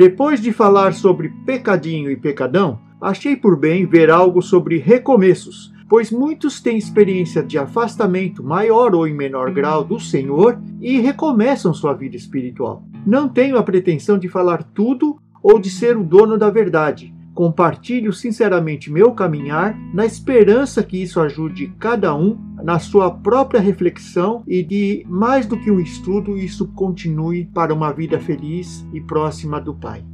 Depois de falar sobre pecadinho e pecadão, achei por bem ver algo sobre recomeços, pois muitos têm experiência de afastamento maior ou em menor grau do Senhor e recomeçam sua vida espiritual. Não tenho a pretensão de falar tudo ou de ser o dono da verdade. Compartilho sinceramente meu caminhar, na esperança que isso ajude cada um na sua própria reflexão e de, mais do que um estudo, isso continue para uma vida feliz e próxima do Pai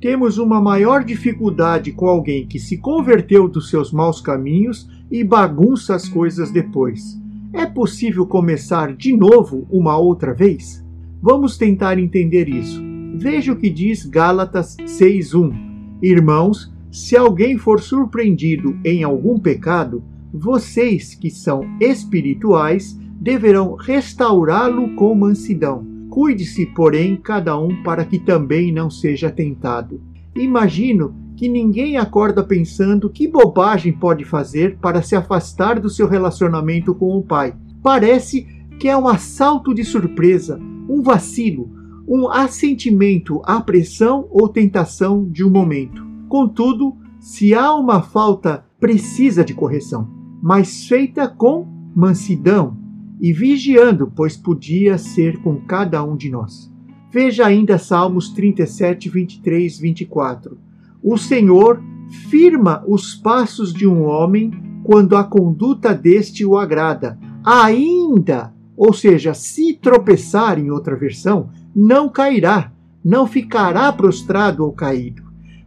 temos uma maior dificuldade com alguém que se converteu dos seus maus caminhos e bagunça as coisas depois. É possível começar de novo uma outra vez? Vamos tentar entender isso. Veja o que diz Gálatas 6:1. Irmãos, se alguém for surpreendido em algum pecado, vocês que são espirituais deverão restaurá-lo com mansidão. Cuide-se, porém, cada um para que também não seja tentado. Imagino que ninguém acorda pensando que bobagem pode fazer para se afastar do seu relacionamento com o pai. Parece que é um assalto de surpresa, um vacilo, um assentimento à pressão ou tentação de um momento. Contudo, se há uma falta, precisa de correção, mas feita com mansidão, e vigiando, pois podia ser com cada um de nós. Veja ainda Salmos 37, 23, 24. O Senhor firma os passos de um homem quando a conduta deste o agrada. Ainda, ou seja, se tropeçar em outra versão, não cairá, não ficará prostrado ou caído,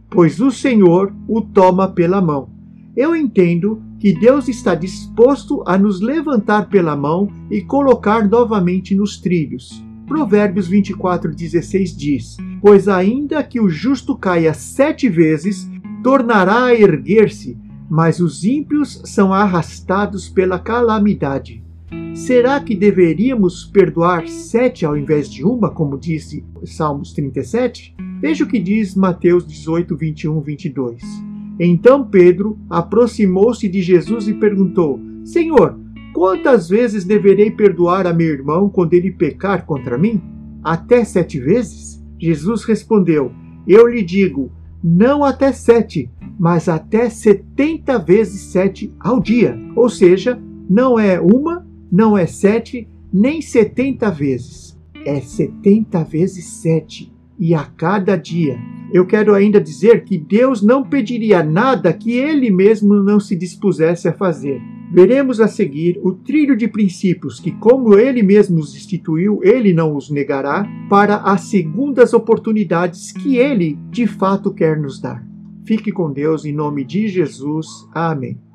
pois o Senhor o toma pela mão. Eu entendo que Deus está disposto a nos levantar pela mão e colocar novamente nos trilhos. Provérbios 24:16 diz: Pois ainda que o justo caia sete vezes, tornará a erguer-se, mas os ímpios são arrastados pela calamidade. Será que deveríamos perdoar sete ao invés de uma, como disse Salmos 37? Veja o que diz Mateus 18, 21, 22. Então Pedro aproximou-se de Jesus e perguntou: Senhor, quantas vezes deverei perdoar a meu irmão quando ele pecar contra mim? Até sete vezes? Jesus respondeu: Eu lhe digo, não até sete, mas até setenta vezes sete ao dia. Ou seja, não é uma, não é sete, nem setenta vezes. É setenta vezes sete, e a cada dia eu quero ainda dizer que Deus não pediria nada que ele mesmo não se dispusesse a fazer. Veremos a seguir o trilho de princípios que, como ele mesmo os instituiu, ele não os negará, para as segundas oportunidades que ele de fato quer nos dar. Fique com Deus em nome de Jesus. Amém.